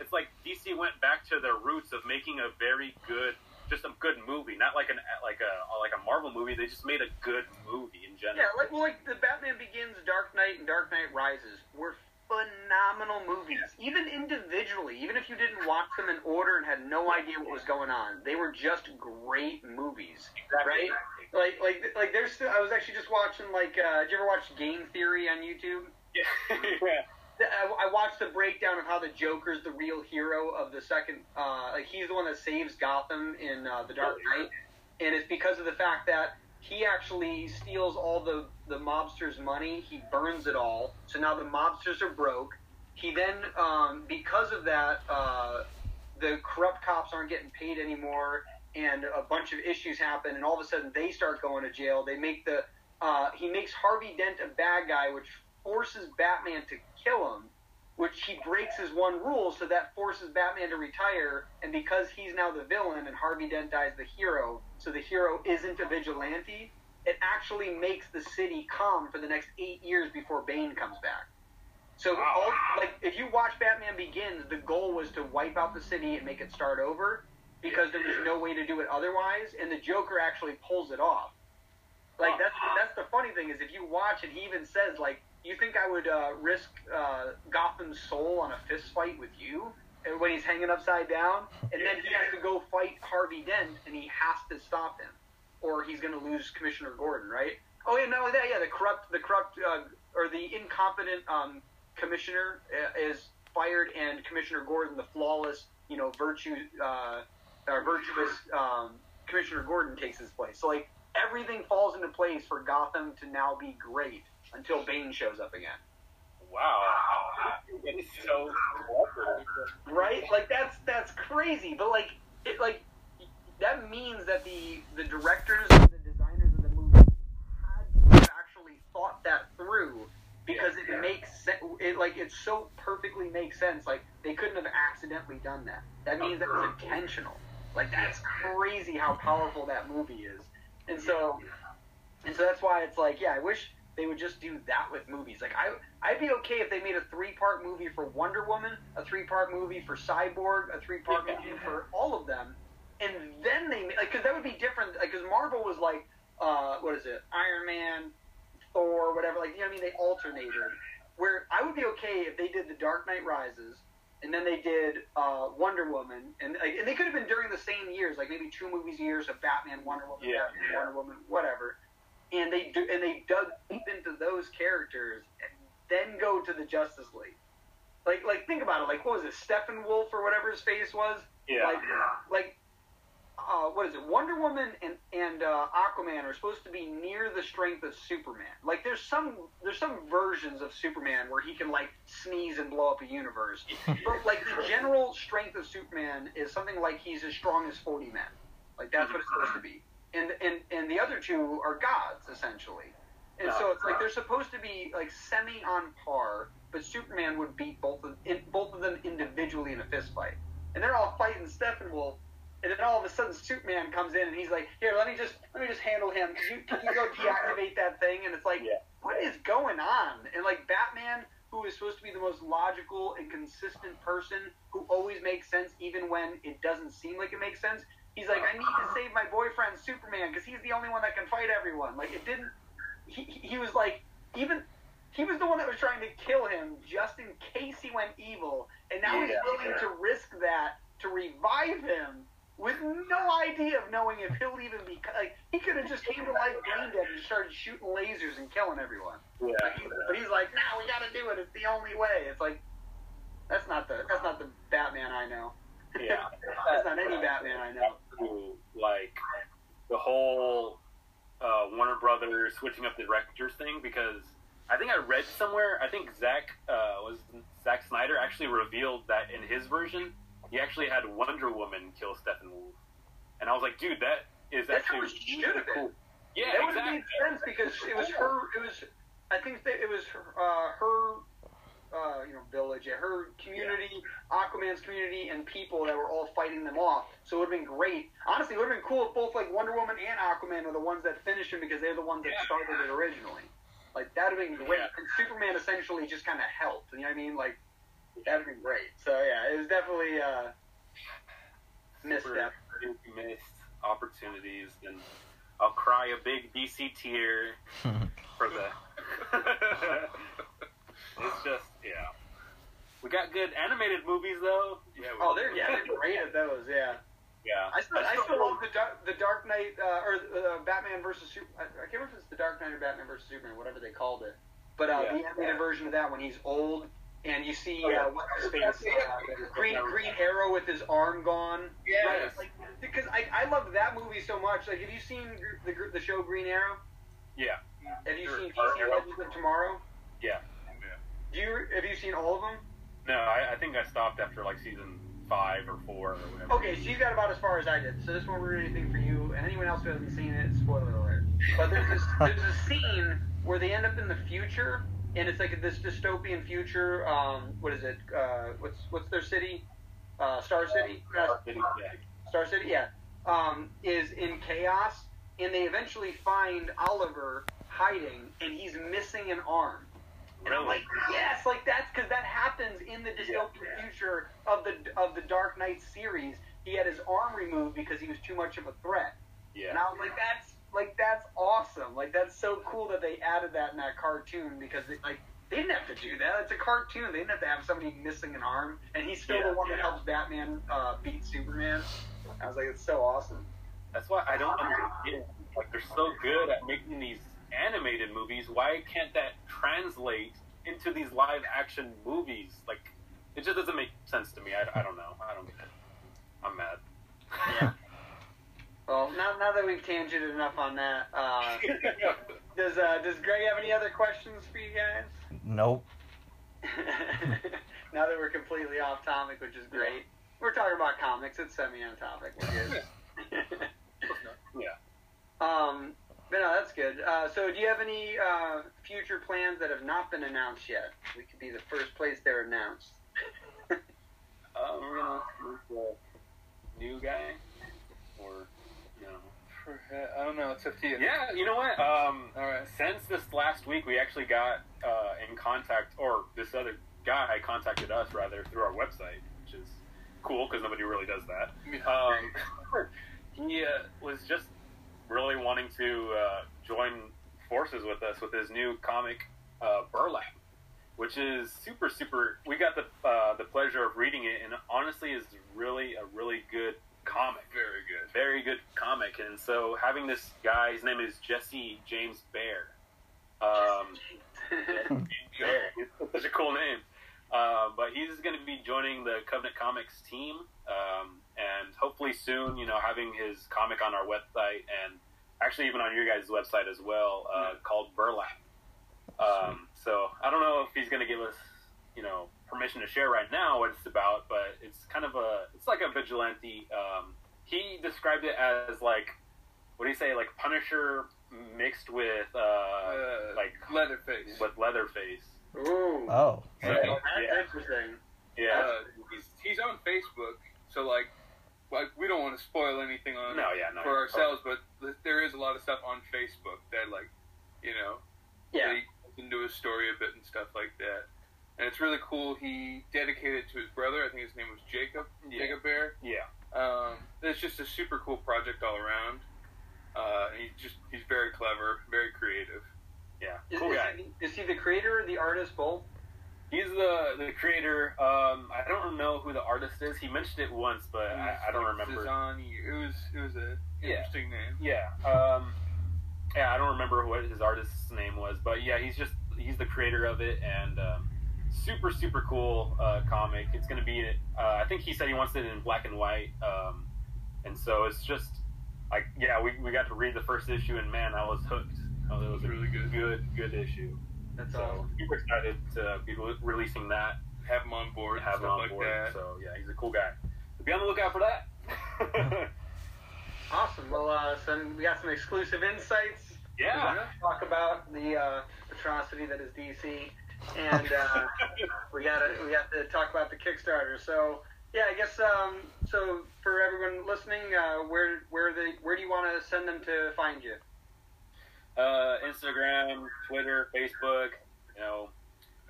it's like DC went back to their roots of making a very good, just a good movie, not like an like a like a Marvel movie. They just made a good movie in general. Yeah, like well, like the Batman Begins, Dark Knight, and Dark Knight Rises were phenomenal movies. Even individually, even if you didn't watch them in order and had no idea what was going on, they were just great movies. Exactly. Right? Like, like, like. There's. Still, I was actually just watching. Like, uh, did you ever watch Game Theory on YouTube? Yeah. yeah. I, I watched the breakdown of how the Joker's the real hero of the second. Uh, like he's the one that saves Gotham in uh, the Dark Knight, and it's because of the fact that he actually steals all the the mobsters' money. He burns it all, so now the mobsters are broke. He then, um, because of that, uh, the corrupt cops aren't getting paid anymore, and a bunch of issues happen, and all of a sudden they start going to jail. They make the uh, he makes Harvey Dent a bad guy, which forces Batman to kill him, which he breaks his one rule, so that forces Batman to retire. And because he's now the villain and Harvey Dent dies the hero, so the hero isn't a vigilante, it actually makes the city calm for the next eight years before Bane comes back. So, all, like, if you watch Batman Begins, the goal was to wipe out the city and make it start over because there was no way to do it otherwise, and the Joker actually pulls it off. Like that's that's the funny thing is if you watch it, he even says like, "You think I would uh, risk uh, Gotham's soul on a fist fight with you?" And when he's hanging upside down, and then he has to go fight Harvey Dent, and he has to stop him, or he's going to lose Commissioner Gordon, right? Oh yeah, not only that, yeah, the corrupt, the corrupt, uh, or the incompetent um, commissioner uh, is fired, and Commissioner Gordon, the flawless, you know, virtue, uh, virtuous um, Commissioner Gordon takes his place. So like everything falls into place for Gotham to now be great until Bane shows up again. Wow. It is so. Right? Like that's that's crazy. But like it like that means that the the directors and the designers of the movie had to have actually thought that through because it makes sense. It like it so perfectly makes sense. Like they couldn't have accidentally done that. That means that was intentional. Like that's crazy how powerful that movie is. And so and so that's why it's like, yeah, I wish they would just do that with movies. Like I, I'd be okay if they made a three-part movie for Wonder Woman, a three-part movie for Cyborg, a three-part Yeah. movie for all of them, and then they like because that would be different. Like because Marvel was like, uh, what is it, Iron Man, Thor, whatever. Like you know what I mean? They alternated. Where I would be okay if they did the Dark Knight Rises. And then they did uh, Wonder Woman, and like, and they could have been during the same years, like maybe two movies a year, so Batman, Wonder Woman, Yeah. Batman, Wonder Woman, whatever and they do and they dug deep into those characters and then go to the Justice League. Like like think about it. Like what was it, Steppenwolf or whatever his face was? Yeah. Like like uh, what is it? Wonder Woman and and uh, Aquaman are supposed to be near the strength of Superman. Like there's some there's some versions of Superman where he can like sneeze and blow up a universe. but like the general strength of Superman is something like he's as strong as 40 men. Like that's what it's supposed to be. And and and the other two are gods essentially. And so ah, it's like ah. they're supposed to be like semi on par, but Superman would beat both of in, both of them individually in a fist fight. and they're all fighting Steppenwolf. And then all of a sudden, Superman comes in and he's like, "Here, let me just let me just handle him. Can you, can you go deactivate that thing?" And it's like, Yeah. what is going on? And like Batman, who is supposed to be the most logical and consistent person, who always makes sense even when it doesn't seem like it makes sense. He's like, I need to save my boyfriend Superman because he's the only one that can fight everyone. Like it didn't. He, he was like even. He was the one that was trying to kill him just in case he went evil, and now he's Yeah. willing to risk that to revive him with no idea of knowing if he'll even be like he could have just came to life brain dead and started shooting lasers and killing everyone. Yeah. But, he, but he's like, no, we got to do it. It's the only way. It's like that's not the that's not the Batman I know. Yeah. that's not any Batman I know. Like the whole uh, Warner Brothers switching up the directors thing because I think I read somewhere. I think Zach uh, was Zack Snyder actually revealed that in his version he actually had Wonder Woman kill Steppenwolf, and I was like, dude, that is That's actually it should have been. cool. Yeah, that would have exactly. made sense because it was her. It was I think that it was uh, her. Uh, you know, village, yeah, her community, Aquaman's community, and people that were all fighting them off. So it would have been great. Honestly, it would have been cool if both like Wonder Woman and Aquaman are the ones that finished him because they're the ones that Yeah. started it originally. Like that would have been great. Yeah. And Superman essentially just kind of helped. You know what I mean? Like that would have been great. So yeah, it was definitely uh, misstep. Super missed opportunities, and I'll cry a big DC tear for the. it's just yeah. We got good animated movies though. Yeah. Oh, they're yeah, they're great at those. Yeah. Yeah. I still, I still love the Dark, the Dark Knight uh, or uh, Batman versus Super. I, I can't remember if it's the Dark Knight or Batman versus Superman, whatever they called it. But uh, Yeah. the animated version of that when he's old and you see Oh, yeah. uh, what's his face, uh, Green Green Arrow with his arm gone. Yes. Right? Like, because I, I loved that movie so much. Like, have you seen gr- the gr- the show Green Arrow? Yeah. Have you Sure. seen DC Legends of Tomorrow? Yeah. Do you have you seen all of them? No, I, I think I stopped after like season five or four or whatever. Okay, so you got about as far as I did. So this won't ruin anything for you and anyone else who hasn't seen it. Spoiler alert. But there's this there's a scene where they end up in the future, and it's like this dystopian future. Um, what is it? Uh, what's what's their city? Uh, Star City. Uh, Yeah. Star City, yeah, um, is in chaos, and they eventually find Oliver hiding, and he's missing an arm. And I'm like, yes, like that's because that happens in the dystopian future of the of the Dark Knight series. He had his arm removed because he was too much of a threat, Yeah. and I was like, that's like that's awesome. Like that's so cool that they added that in that cartoon because it, like they didn't have to do that. It's a cartoon. They didn't have to have somebody missing an arm, and he's still Yeah, the one that helps Batman uh, beat Superman. I was like, it's so awesome. That's why I don't understand. Like they're so good at making these animated movies. Why can't that translate into these live action movies? Like it just doesn't make sense to me. I, I don't know. I don't get it. I'm mad. Yeah. Well, now, now that we've tangented enough on that, uh, does uh, does Greg have any other questions for you guys? Nope. now that we're completely off topic, which is great. We're talking about comics. It's semi on topic. We're good. yeah. um, but no, that's good. Uh, so, do you have any uh, future plans that have not been announced yet? We could be the first place they're announced. Uh, we're gonna move the new guy, or no. I don't know. It's up to you. Yeah, you know what? Um, All right. since this last week, we actually got uh, in contact, or this other guy contacted us rather through our website, which is cool because nobody really does that. Um, he uh, was just really wanting to uh, join forces with us with his new comic, uh, Burlap, which is super, super. We got the uh, the pleasure of reading it, and honestly, is really a really good comic Very good. very good comic. And so having this guy, his name is Jesse James Bear. Um, Bear, it's such a cool name. Uh, but he's going to be joining the Covenant Comics team, um, and hopefully soon, you know, having his comic on our website and actually even on your guys' website as well, uh, called Burlap. Um, so I don't know if he's going to give us, you know, permission to share right now what it's about, but it's kind of a, it's like a vigilante. Um, he described it as like, what do you say, like Punisher mixed with, uh, Uh, like Leatherface. with Leatherface. Ooh. Oh. Yeah. That's interesting. Yeah. Uh, he's, he's on Facebook, so So like, like we don't want to spoil anything on No, yeah, no. for ourselves, but there is a lot of stuff on Facebook that like, you know, Yeah. they into his story a bit and stuff like that. And it's really cool. He dedicated it to his brother. I think his name was Jacob. Yeah. Jacob Bear. Yeah. Um, it's just a super cool project all around. Uh, and he's just he's very clever, very creative. Yeah. Is, Cool is guy. he, is he the creator or the artist both? He's the the creator. Um, I don't know who the artist is. He mentioned it once, but I, I don't remember. It was it was a Yeah. interesting name. Yeah. Um, yeah, I don't remember what his artist's name was, but yeah, he's just he's the creator of it, and um, super super cool uh, comic. It's gonna be. Uh, I think he said he wants it in black and white, um, and so it's just like yeah, we, we got to read the first issue, and man, I was hooked. Oh, it was a Really good. good good issue. That's So awesome. super excited to be re- releasing that, Have him on board. have him on like board. that. So yeah, he's a cool guy. So be on the lookout for that. Awesome. Well, uh, some we got some exclusive insights. Yeah. talk about the uh, atrocity that is DC, and uh, we got to we got to talk about the Kickstarter. So yeah, I guess um, so for everyone listening, uh, where where they where do you want to send them to find you? Uh, Instagram, Twitter, Facebook, you know,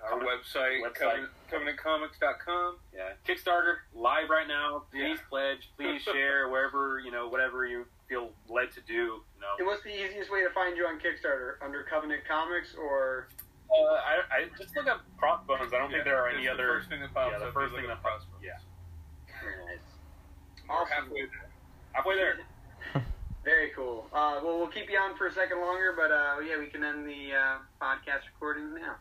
Our website, Website. Covenant, covenantcomics.com. yeah, Kickstarter live right now. Please Yeah. pledge, please share wherever you know whatever you feel led to do. You know, And what's the easiest way to find you on Kickstarter? Under Covenant Comics or uh, I, I just look up Crossbones. I don't think there are any the other. first thing that pops yeah, the up. first thing look that up pops. Crossbones. Yeah, We're Awesome. halfway there. halfway there. Very cool. Uh, well, we'll keep you on for a second longer, but uh, yeah, we can end the uh, podcast recording now.